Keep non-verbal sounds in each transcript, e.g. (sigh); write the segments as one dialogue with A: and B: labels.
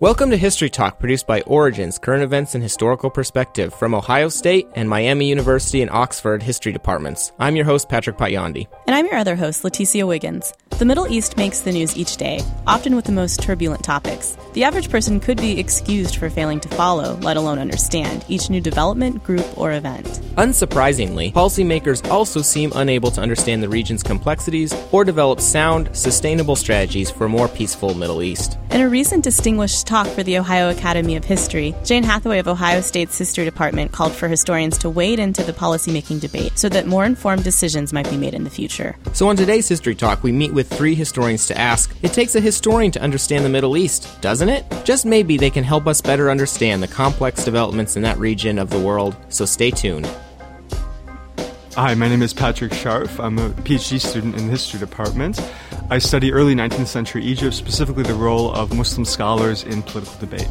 A: Welcome to History Talk, produced by Origins, current events and historical perspective from Ohio State and Miami University and Oxford history departments. I'm your host, Patrick Potyondy.
B: And I'm your other host, Leticia Wiggins. The Middle East makes the news each day, often with the most turbulent topics. The average person could be excused for failing to follow, let alone understand, each new development, group, or event.
A: Unsurprisingly, policymakers also seem unable to understand the region's complexities or develop sound, sustainable strategies for a more peaceful Middle East.
B: In a recent distinguished talk for the Ohio Academy of History, Jane Hathaway of Ohio State's History Department called for historians to wade into the policymaking debate so that more informed decisions might be made in the future.
A: So, on today's History Talk, we meet with three historians to ask It takes a historian to understand the Middle East, doesn't it? Just maybe they can help us better understand the complex developments in that region of the world, so stay tuned.
C: Hi, my name is Patrick Scharfe. I'm a PhD student in the History Department. I study early 19th century Egypt, specifically the role of Muslim scholars in political debate.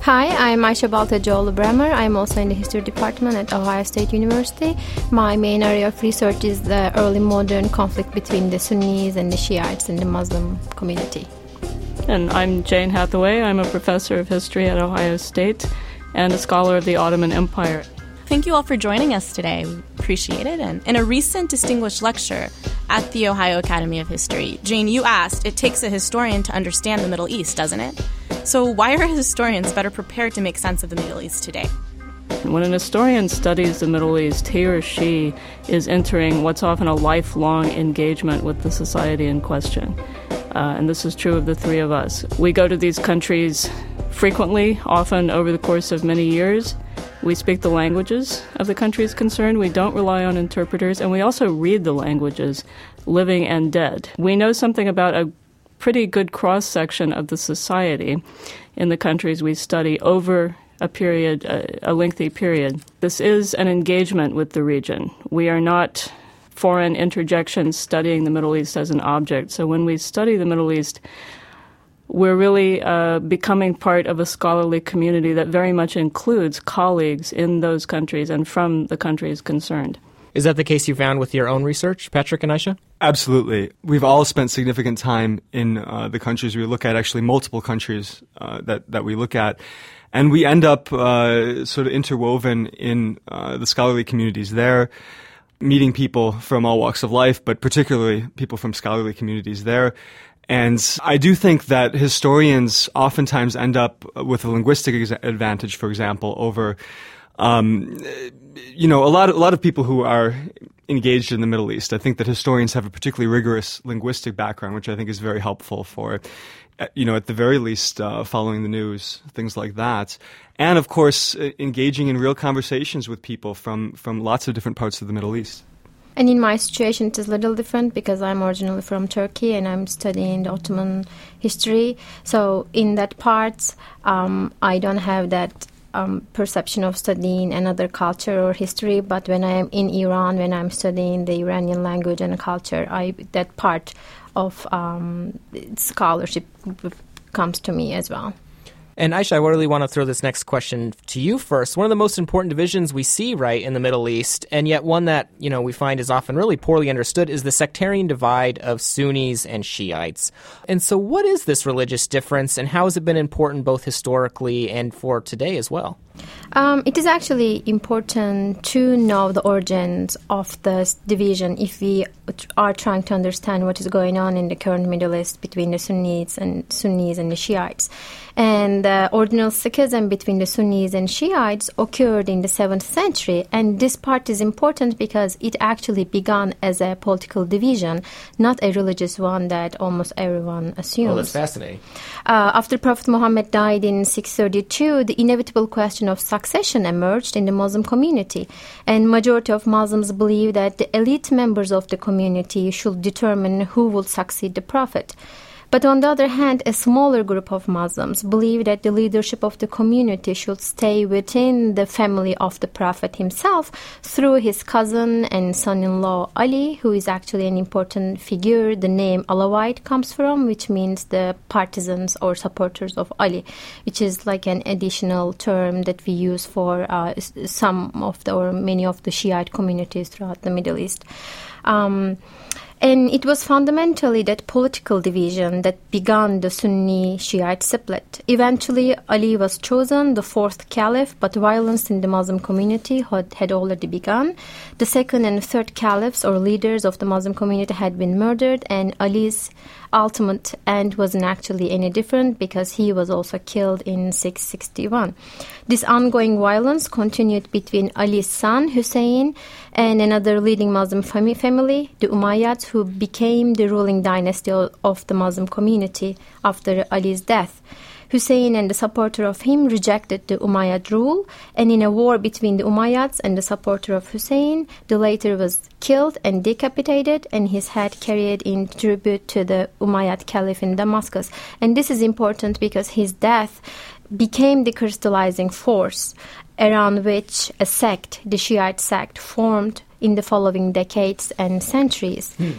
D: Hi, I'm Ayse Baltacioglu Brammer. I'm also in the History Department at Ohio State University. My main area of research is the early modern conflict between the Sunnis and the Shiites in the Muslim community.
E: And I'm Jane Hathaway. I'm a professor of history at Ohio State and a scholar of the Ottoman Empire.
B: Thank you all for joining us today. We appreciate it. And in a recent distinguished lecture at the Ohio Academy of History, Jane, you asked, it takes a historian to understand the Middle East, doesn't it? So, why are (laughs) historians better prepared to make sense of the Middle East today?
E: When an historian studies the Middle East, he or she is entering what's often a lifelong engagement with the society in question. Uh, and this is true of the three of us. We go to these countries frequently, often over the course of many years. We speak the languages of the countries concerned. We don't rely on interpreters, and we also read the languages, living and dead. We know something about a pretty good cross section of the society in the countries we study over a period, a, a lengthy period. This is an engagement with the region. We are not foreign interjections studying the Middle East as an object. So when we study the Middle East, we're really uh, becoming part of a scholarly community that very much includes colleagues in those countries and from the countries concerned.
A: Is that the case you found with your own research, Patrick and Ayse?
C: Absolutely. We've all spent significant time in uh, the countries we look at, actually, multiple countries uh, that, that we look at. And we end up uh, sort of interwoven in uh, the scholarly communities there, meeting people from all walks of life, but particularly people from scholarly communities there. And I do think that historians oftentimes end up with a linguistic advantage, for example, over, um, you know, a lot, of, a lot of people who are engaged in the Middle East. I think that historians have a particularly rigorous linguistic background, which I think is very helpful for, you know, at the very least, uh, following the news, things like that. And of course, engaging in real conversations with people from, from lots of different parts of the Middle East.
D: And in my situation, it is a little different because I'm originally from Turkey and I'm studying the Ottoman history. So in that part, um, I don't have that um, perception of studying another culture or history. But when I am in Iran, when I'm studying the Iranian language and culture, I that part of um, scholarship comes to me as well.
A: And Ayse, I really want to throw this next question to you first. One of the most important divisions we see, right, in the Middle East, and yet one that, you know, we find is often really poorly understood is the sectarian divide of Sunnis and Shiites. And so what is this religious difference and how has it been important both historically and for today as well?
D: Um, it is actually important to know the origins of this division if we are trying to understand what is going on in the current Middle East between the Sunnis and Sunnis and the Shiites. And the ordinal schism between the Sunnis and Shiites occurred in the 7th century. And this part is important because it actually began as a political division, not a religious one that almost everyone assumes.
A: Oh, that's fascinating.
D: Uh, after Prophet Muhammad died in 632, the inevitable question of succession emerged in the Muslim community. And majority of Muslims believe that the elite members of the community should determine who will succeed the Prophet. But on the other hand, a smaller group of Muslims believe that the leadership of the community should stay within the family of the Prophet himself through his cousin and son in law Ali, who is actually an important figure. The name Alawite comes from, which means the partisans or supporters of Ali, which is like an additional term that we use for uh, some of the or many of the Shiite communities throughout the Middle East. Um, And it was fundamentally that political division that began the Sunni Shiite split. Eventually, Ali was chosen the fourth caliph, but violence in the Muslim community had, had already begun. The second and third caliphs or leaders of the Muslim community had been murdered, and Ali's ultimate end wasn't actually any different because he was also killed in 661. This ongoing violence continued between Ali's son Hussein and another leading Muslim fam- family, the Umayyads, who became the ruling dynasty of the Muslim community after Ali's death. Hussein and the supporter of him rejected the Umayyad rule, and in a war between the Umayyads and the supporter of Hussein, the latter was killed and decapitated, and his head carried in tribute to the Umayyad Caliph in Damascus. And this is important because his death became the crystallizing force around which a sect, the Shiite sect, formed in the following decades and centuries. Hmm.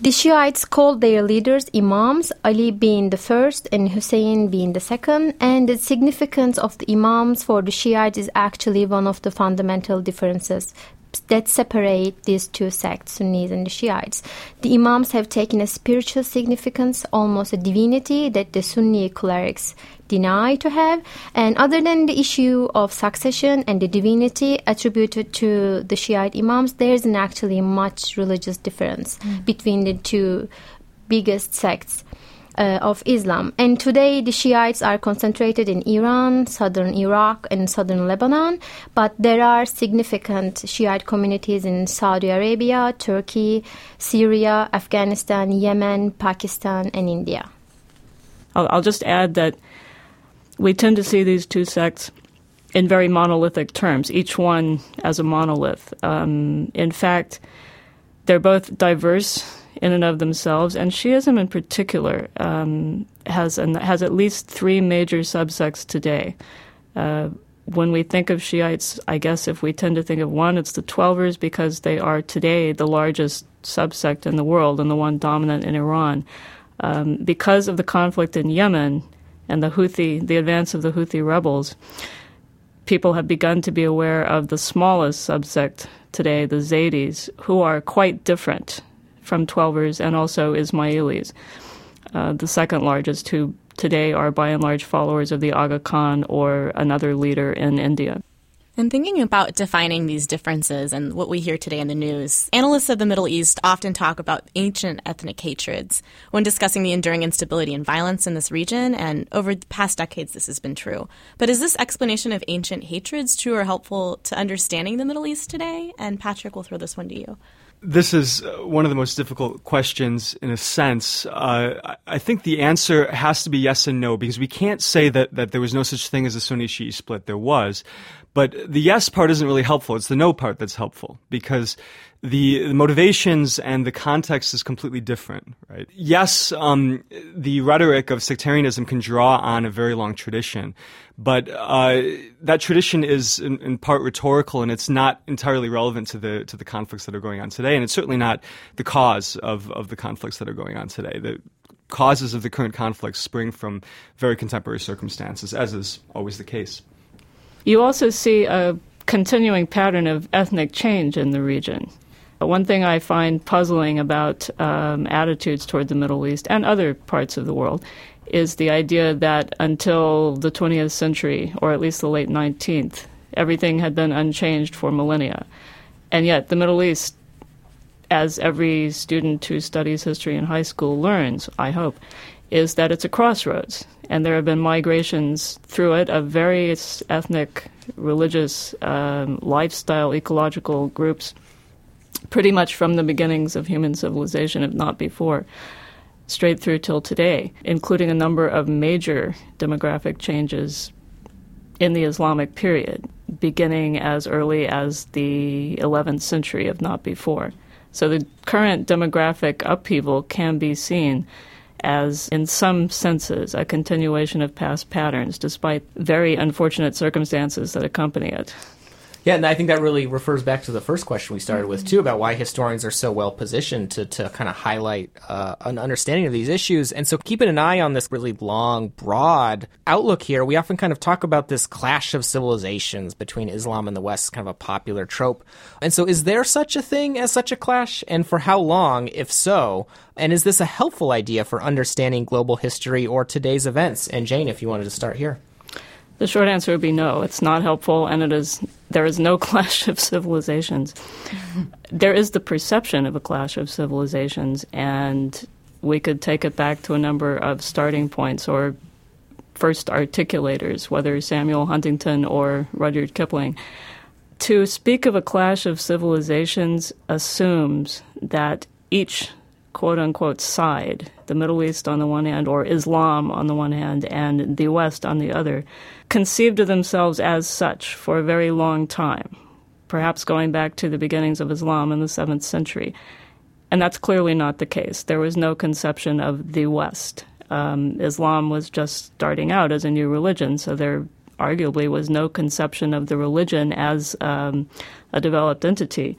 D: The Shiites called their leaders Imams, Ali being the first and Hussein being the second, and the significance of the Imams for the Shiites is actually one of the fundamental differences that separate these two sects, Sunnis and the Shiites. The Imams have taken a spiritual significance, almost a divinity, that the Sunni clerics deny to have. And other than the issue of succession and the divinity attributed to the Shiite Imams, there isn't actually much religious difference mm. between the two biggest sects uh, of Islam. And today, the Shiites are concentrated in Iran, southern Iraq, and southern Lebanon, but there are significant Shiite communities in Saudi Arabia, Turkey, Syria, Afghanistan, Yemen, Pakistan, and India.
E: I'll, I'll just add that we tend to see these two sects in very monolithic terms, each one as a monolith. Um, in fact, they're both diverse in and of themselves, and Shiism in particular um, has an, has at least three major subsects today. Uh, when we think of Shiites, I guess if we tend to think of one, it's the Twelvers because they are today the largest subsect in the world and the one dominant in Iran. Um, because of the conflict in Yemen and the Houthi, the advance of the Houthi rebels, people have begun to be aware of the smallest subsect today, the Zaydis, who are quite different from Twelvers and also Ismailis, uh, the second largest, who today are by and large followers of the Aga Khan or another leader in India.
B: And thinking about defining these differences and what we hear today in the news, analysts of the Middle East often talk about ancient ethnic hatreds when discussing the enduring instability and violence in this region, and over the past decades this has been true. But is this explanation of ancient hatreds true or helpful to understanding the Middle East today? And Patrick, will throw this one to you.
C: This is uh, one of the most difficult questions in a sense. Uh, I think the answer has to be yes and no because we can't say that, that there was no such thing as a Sunni Shi'i split. There was. But the yes part isn't really helpful. It's the no part that's helpful because the, the motivations and the context is completely different, right? Yes, um, the rhetoric of sectarianism can draw on a very long tradition, but uh, that tradition is in, in, part rhetorical and it's not entirely relevant to the to the conflicts that are going on today, and it's certainly not the cause of of the conflicts that are going on today. The causes of the current conflicts spring from very contemporary circumstances, as is always the case.
E: You also see a continuing pattern of ethnic change in the region. One thing I find puzzling about um, attitudes toward the Middle East and other parts of the world is the idea that until the 20th century, or at least the late 19th, everything had been unchanged for millennia. And yet, the Middle East, as every student who studies history in high school learns, I hope, is that it's a crossroads. And there have been migrations through it of various ethnic, religious, um, lifestyle, ecological groups pretty much from the beginnings of human civilization, if not before, straight through till today, including a number of major demographic changes in the Islamic period, beginning as early as the 11th century, if not before. So the current demographic upheaval can be seen as, in some senses, a continuation of past patterns, despite very unfortunate circumstances that accompany it.
A: Yeah, and I think that really refers back to the first question we started with, too, about why historians are so well positioned to, to kind of highlight uh, an understanding of these issues. And so, keeping an eye on this really long, broad outlook here, we often kind of talk about this clash of civilizations between Islam and the West, kind of a popular trope. And so, is there such a thing as such a clash? And for how long, if so? And is this a helpful idea for understanding global history or today's events? And Jane, if you wanted to start here.
E: The short answer would be no. It's not helpful, and it is there is no (laughs) clash of civilizations. there is the perception of a clash of civilizations, and we could take it back to a number of starting points or first articulators, whether Samuel Huntington or Rudyard Kipling. To speak of a clash of civilizations assumes that each quote unquote side, the Middle East on the one hand, or Islam on the one hand, and the West on the other, conceived of themselves as such for a very long time, perhaps going back to the beginnings of Islam in the 7th century. And that's clearly not the case. There was no conception of the West. Um, Islam was just starting out as a new religion, so there arguably was no conception of the religion as um, a developed entity.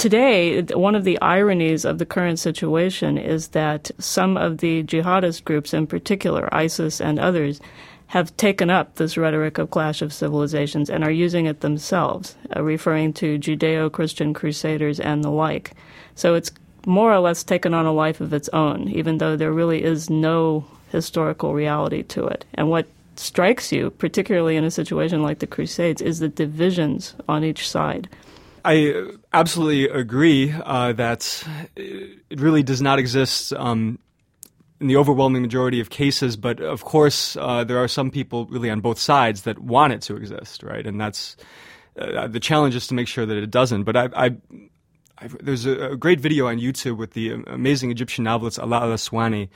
E: Today, one of the ironies of the current situation is that some of the jihadist groups, in particular ISIS and others, have taken up this rhetoric of clash of civilizations and are using it themselves, uh, referring to Judeo Christian crusaders and the like. So it's more or less taken on a life of its own, even though there really is no historical reality to it. And what strikes you, particularly in a situation like the Crusades, is the divisions on each side.
C: I absolutely agree uh, that it really does not exist um, in the overwhelming majority of cases. But of course, uh, there are some people really on both sides that want it to exist, right? And that's uh, the challenge is to make sure that it doesn't. But I, I I've, there's a, a, great video on YouTube with the amazing Egyptian novelist Alaa al Aswany,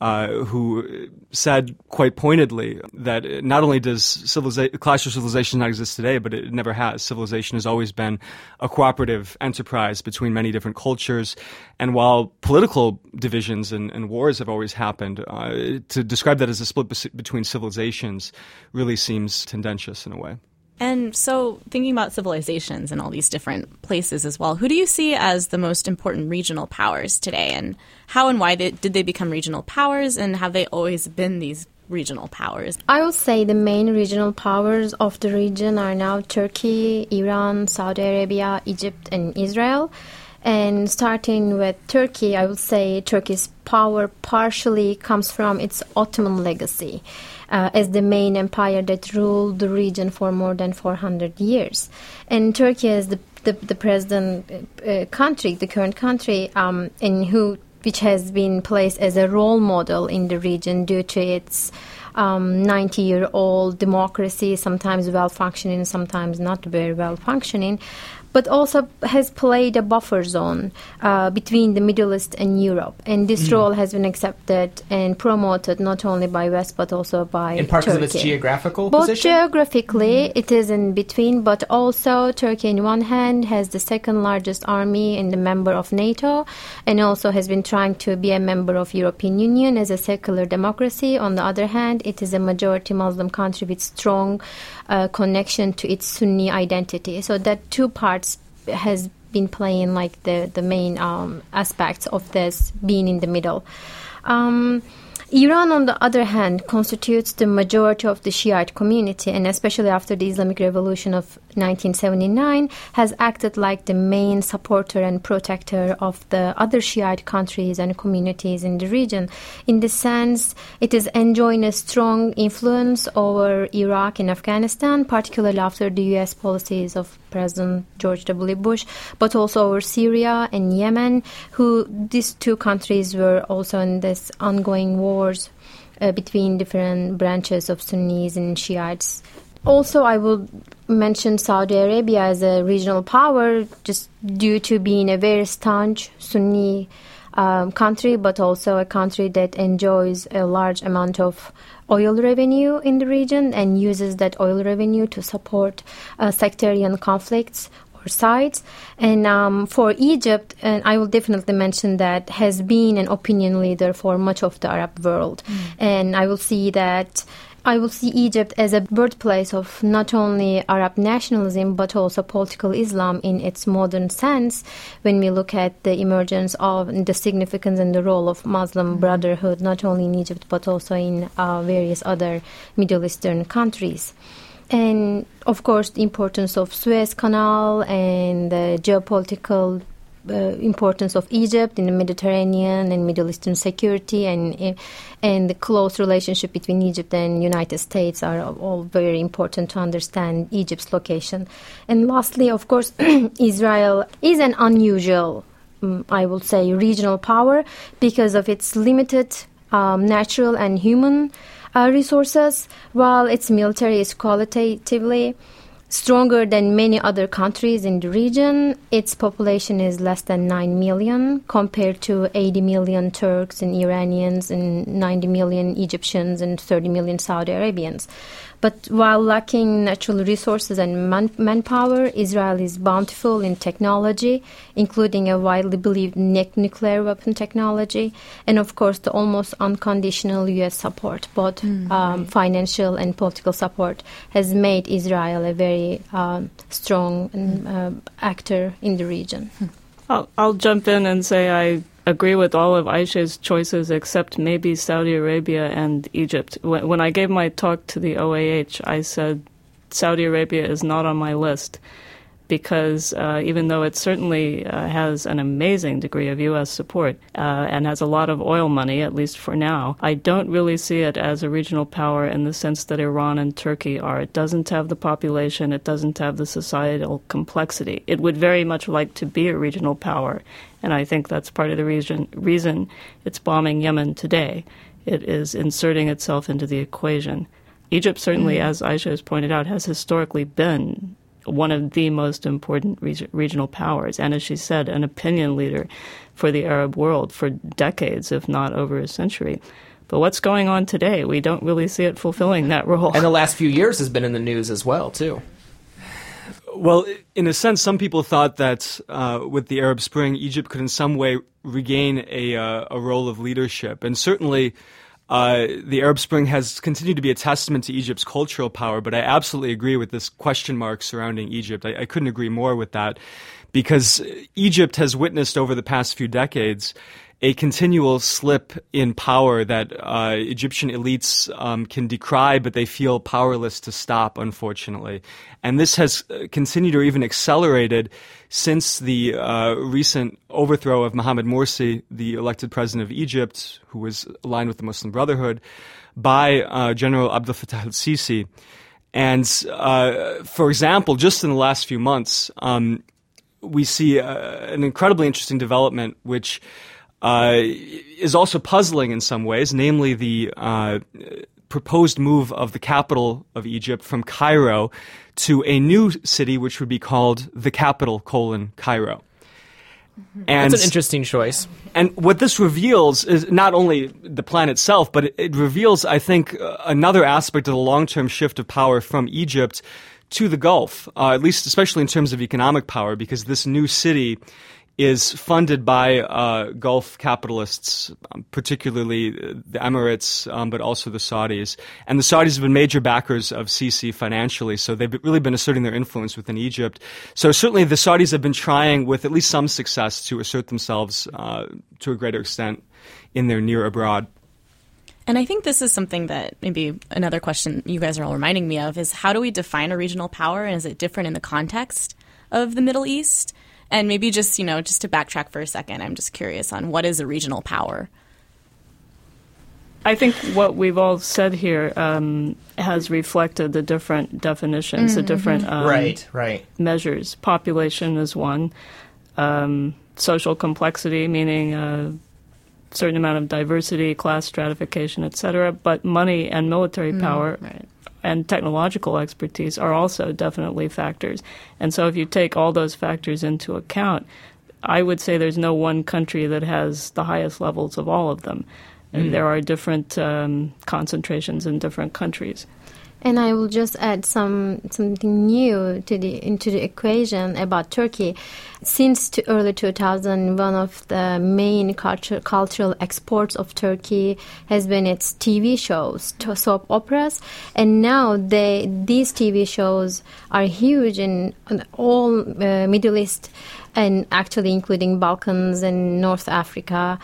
C: uh, who said quite pointedly that not only does civiliza- clash of civilization not exist today, but it never has. Civilization has always been a cooperative enterprise between many different cultures. And while political divisions and, and wars have always happened, uh, to describe that as a split be- between civilizations really seems tendentious in a way.
B: And so, thinking about civilizations and all these different places as well, who do you see as the most important regional powers today? And how and why did, did they become regional powers? And have they always been these regional powers?
D: I would say the main regional powers of the region are now Turkey, Iran, Saudi Arabia, Egypt, and Israel. And starting with Turkey, I would say Turkey's power partially comes from its Ottoman legacy uh, as the main empire that ruled the region for more than 400 years. And Turkey is the the, the present uh, country, the current country, um, in who which has been placed as a role model in the region due to its um, 90 year old democracy, sometimes well functioning, sometimes not very well functioning but also has played a buffer zone uh, between the Middle East and Europe. And this mm. role has been accepted and promoted not only by West but also by
A: in part
D: Turkey.
A: of its geographical
D: Both
A: position?
D: geographically, mm. it is in between, but also Turkey, in one hand, has the second largest army and the member of NATO, and also has been trying to be a member of European Union as a secular democracy. On the other hand, it is a majority Muslim country with strong uh, connection to its Sunni identity. So that two parts has been playing like the the main um, aspects of this being in the middle. Um, Iran, on the other hand, constitutes the majority of the Shiite community, and especially after the Islamic Revolution of 1979, has acted like the main supporter and protector of the other Shiite countries and communities in the region. In this sense, it is enjoying a strong influence over Iraq and Afghanistan, particularly after the U.S. policies of President George W. Bush, but also over Syria and Yemen, who these two countries were also in this ongoing wars uh, between different branches of Sunnis and Shiites. Also, I will mention Saudi Arabia as a regional power just due to being a very staunch Sunni um, country, but also a country that enjoys a large amount of oil revenue in the region and uses that oil revenue to support uh, sectarian conflicts or sides. And um, for Egypt, and I will definitely mention that has been an opinion leader for much of the Arab world. Mm. And I will see that I will see Egypt as a birthplace of not only Arab nationalism but also political Islam in its modern sense when we look at the emergence of the significance and the role of Muslim Brotherhood not only in Egypt but also in uh, various other Middle Eastern countries. And of course, the importance of Suez Canal and the geopolitical uh, importance of Egypt in the Mediterranean and Middle Eastern security and and the close relationship between Egypt and United States are all very important to understand Egypt's location. And lastly, of course, (clears throat) Israel is an unusual, um, I would say, regional power because of its limited um, natural and human uh, resources, while its military is qualitatively stronger than many other countries in the region. Its population is less than 9 million compared to 80 million Turks and Iranians and 90 million Egyptians and 30 million Saudi Arabians. But while lacking natural resources and man- manpower, Israel is bountiful in technology, including a widely believed ne- nuclear weapon technology, and of course the almost unconditional U.S. support, both mm, um, right. financial and political support, has made Israel a very um, strong mm. uh, actor in the region.
E: I'll, I'll jump in and say I agree with all of Ayse's choices except maybe Saudi Arabia and Egypt. When I gave my talk to the OAH, I said Saudi Arabia is not on my list because uh, even though it certainly uh, has an amazing degree of U.S. support uh, and has a lot of oil money, at least for now, I don't really see it as a regional power in the sense that Iran and Turkey are. It doesn't have the population, it doesn't have the societal complexity. It would very much like to be a regional power, and I think that's part of the reason, reason it's bombing Yemen today. It is inserting itself into the equation. Egypt certainly, mm-hmm. as Ayse has pointed out, has historically been one of the most important re- regional powers, and as she said, an opinion leader for the Arab world for decades, if not over a century. But what's going on today? We don't really see it fulfilling that role.
A: And the last few years has been in the news as well, too.
C: Well, in a sense, some people thought that uh, with the Arab Spring, Egypt could in some way regain a, uh, a role of leadership. And certainly, uh, the Arab Spring has continued to be a testament to Egypt's cultural power, but I absolutely agree with this question mark surrounding Egypt. I, I couldn't agree more with that because Egypt has witnessed over the past few decades a continual slip in power that uh, Egyptian elites um, can decry, but they feel powerless to stop, unfortunately. And this has uh, continued or even accelerated since the uh, recent overthrow of Mohamed Morsi, the elected president of Egypt, who was aligned with the Muslim Brotherhood, by uh, General Abdel Fattah al Sisi. And uh, for example, just in the last few months, um, we see uh, an incredibly interesting development, which uh, is also puzzling in some ways, namely the uh, proposed move of the capital of Egypt from Cairo to a new city which would be called the capital colon Cairo.
A: And, That's an interesting choice.
C: And what this reveals is not only the plan itself, but it, it reveals, I think, uh, another aspect of the long-term shift of power from Egypt to the Gulf, uh, at least especially in terms of economic power, because this new city is funded by uh, Gulf capitalists, um, particularly the Emirates, um, but also the Saudis. And the Saudis have been major backers of Sisi financially, so they've really been asserting their influence within Egypt. So certainly the Saudis have been trying, with at least some success, to assert themselves uh, to a greater extent in their near abroad.
B: And I think this is something that maybe another question you guys are all reminding me of is how do we define a regional power and is it different in the context of the Middle East? And maybe just, you know, just to backtrack for a second, I'm just curious on what is a regional power?
E: I think what we've all said here um, has reflected the different definitions, mm-hmm. the different um,
A: right, right.
E: measures. Population is one. Um, social complexity, meaning a certain amount of diversity, class stratification, etc. But money and military mm, power right and technological expertise are also definitely factors. And so if you take all those factors into account, I would say there's no one country that has the highest levels of all of them. Mm. there are different um, concentrations in different countries.
D: And I will just add some something new to the into the equation about Turkey. Since early 2000, one of the main culture, cultural exports of Turkey has been its TV shows, soap operas, and now they these TV shows are huge in, in all uh, Middle East and actually including Balkans and North Africa.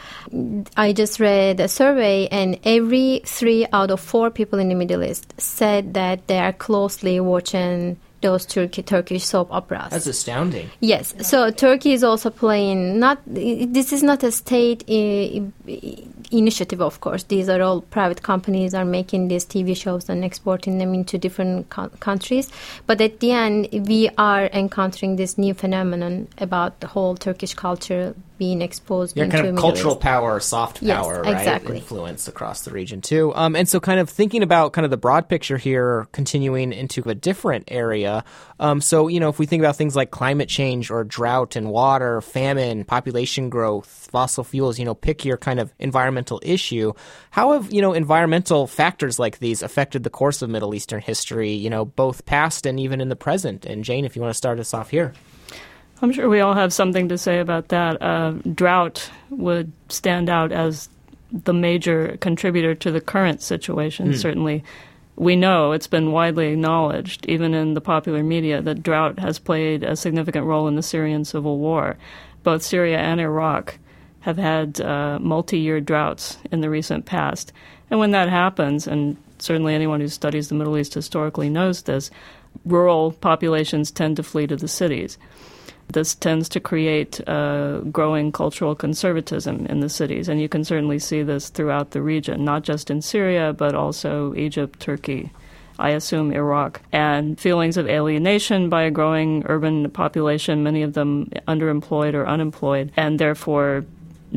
D: I just read a survey, and every three out of four people in the Middle East said that they are closely watching those Turkey Turkish soap operas.
A: That's astounding.
D: Yes, so Turkey is also playing. Not this is not a state uh, initiative, of course. These are all private companies are making these TV shows and exporting them into different co- countries. But at the end, we are encountering this new phenomenon about the whole Turkish culture being exposed into
A: kind of cultural power, soft
D: Yes,
A: power, right?
D: exactly.
A: Influence across the region too. Um, and so, kind of thinking about kind of the broad picture here, continuing into a different area. Um, so, you know, if we think about things like climate change or drought and water, famine, population growth, fossil fuels, you know, pick your kind of environmental issue. How have you know environmental factors like these affected the course of Middle Eastern history? You know, both past and even in the present. And Jane, if you want to start us off here.
E: I'm sure we all have something to say about that. Uh, drought would stand out as the major contributor to the current situation, certainly. We know it's been widely acknowledged, even in the popular media, that drought has played a significant role in the Syrian civil war. Both Syria and Iraq have had uh, multi year droughts in the recent past. And when that happens, and certainly anyone who studies the Middle East historically knows this, rural populations tend to flee to the cities. This tends to create uh, growing cultural conservatism in the cities, and you can certainly see this throughout the region, not just in Syria, but also Egypt, Turkey, I assume Iraq, and feelings of alienation by a growing urban population, many of them underemployed or unemployed, and therefore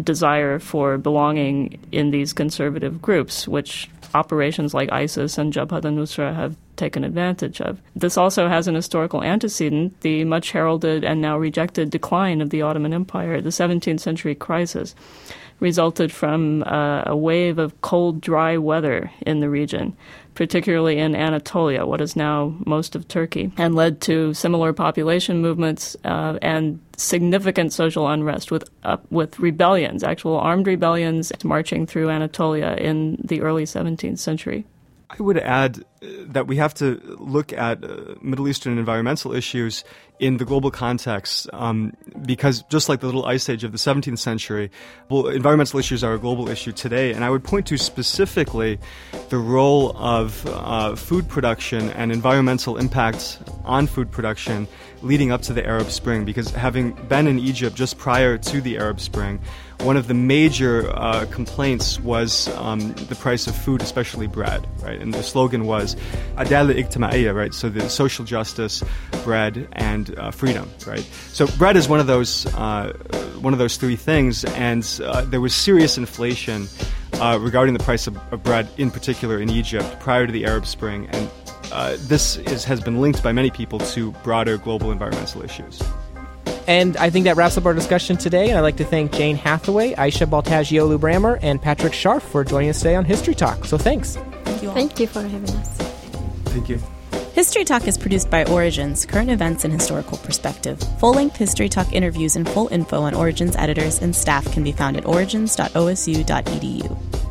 E: desire for belonging in these conservative groups, which operations like ISIS and Jabhat al-Nusra have taken advantage of. This also has an historical antecedent, the much heralded and now rejected decline of the Ottoman Empire. The 17th century crisis resulted from uh, a wave of cold, dry weather in the region, particularly in Anatolia, what is now most of Turkey, and led to similar population movements uh, and significant social unrest with uh, with rebellions, actual armed rebellions marching through Anatolia in the early 17th century.
C: I would add uh, that we have to look at uh, Middle Eastern environmental issues in the global context, um, because just like the little ice age of the 17th century, well, environmental issues are a global issue today. And I would point to specifically the role of uh, food production and environmental impacts on food production leading up to the Arab Spring, because having been in Egypt just prior to the Arab Spring, one of the major uh, complaints was um, the price of food, especially bread, right? And the slogan was "Adala Ijtimaiya," right? So the social justice, bread, and uh, freedom, right? So bread is one of those uh, one of those three things, and uh, there was serious inflation uh, regarding the price of, of bread, in particular in Egypt, prior to the Arab Spring, and uh, this is, has been linked by many people to broader global environmental issues.
A: And I think that wraps up our discussion today. And I'd like to thank Jane Hathaway, Ayse Baltacioglu Brammer, and Patrick Scharfe for joining us today on History Talk. So thanks.
B: Thank you all.
D: Thank you for having us.
C: Thank you.
B: History Talk is produced by Origins, current events and historical perspective. Full length History Talk interviews and full info on Origins editors and staff can be found at origins.osu.edu.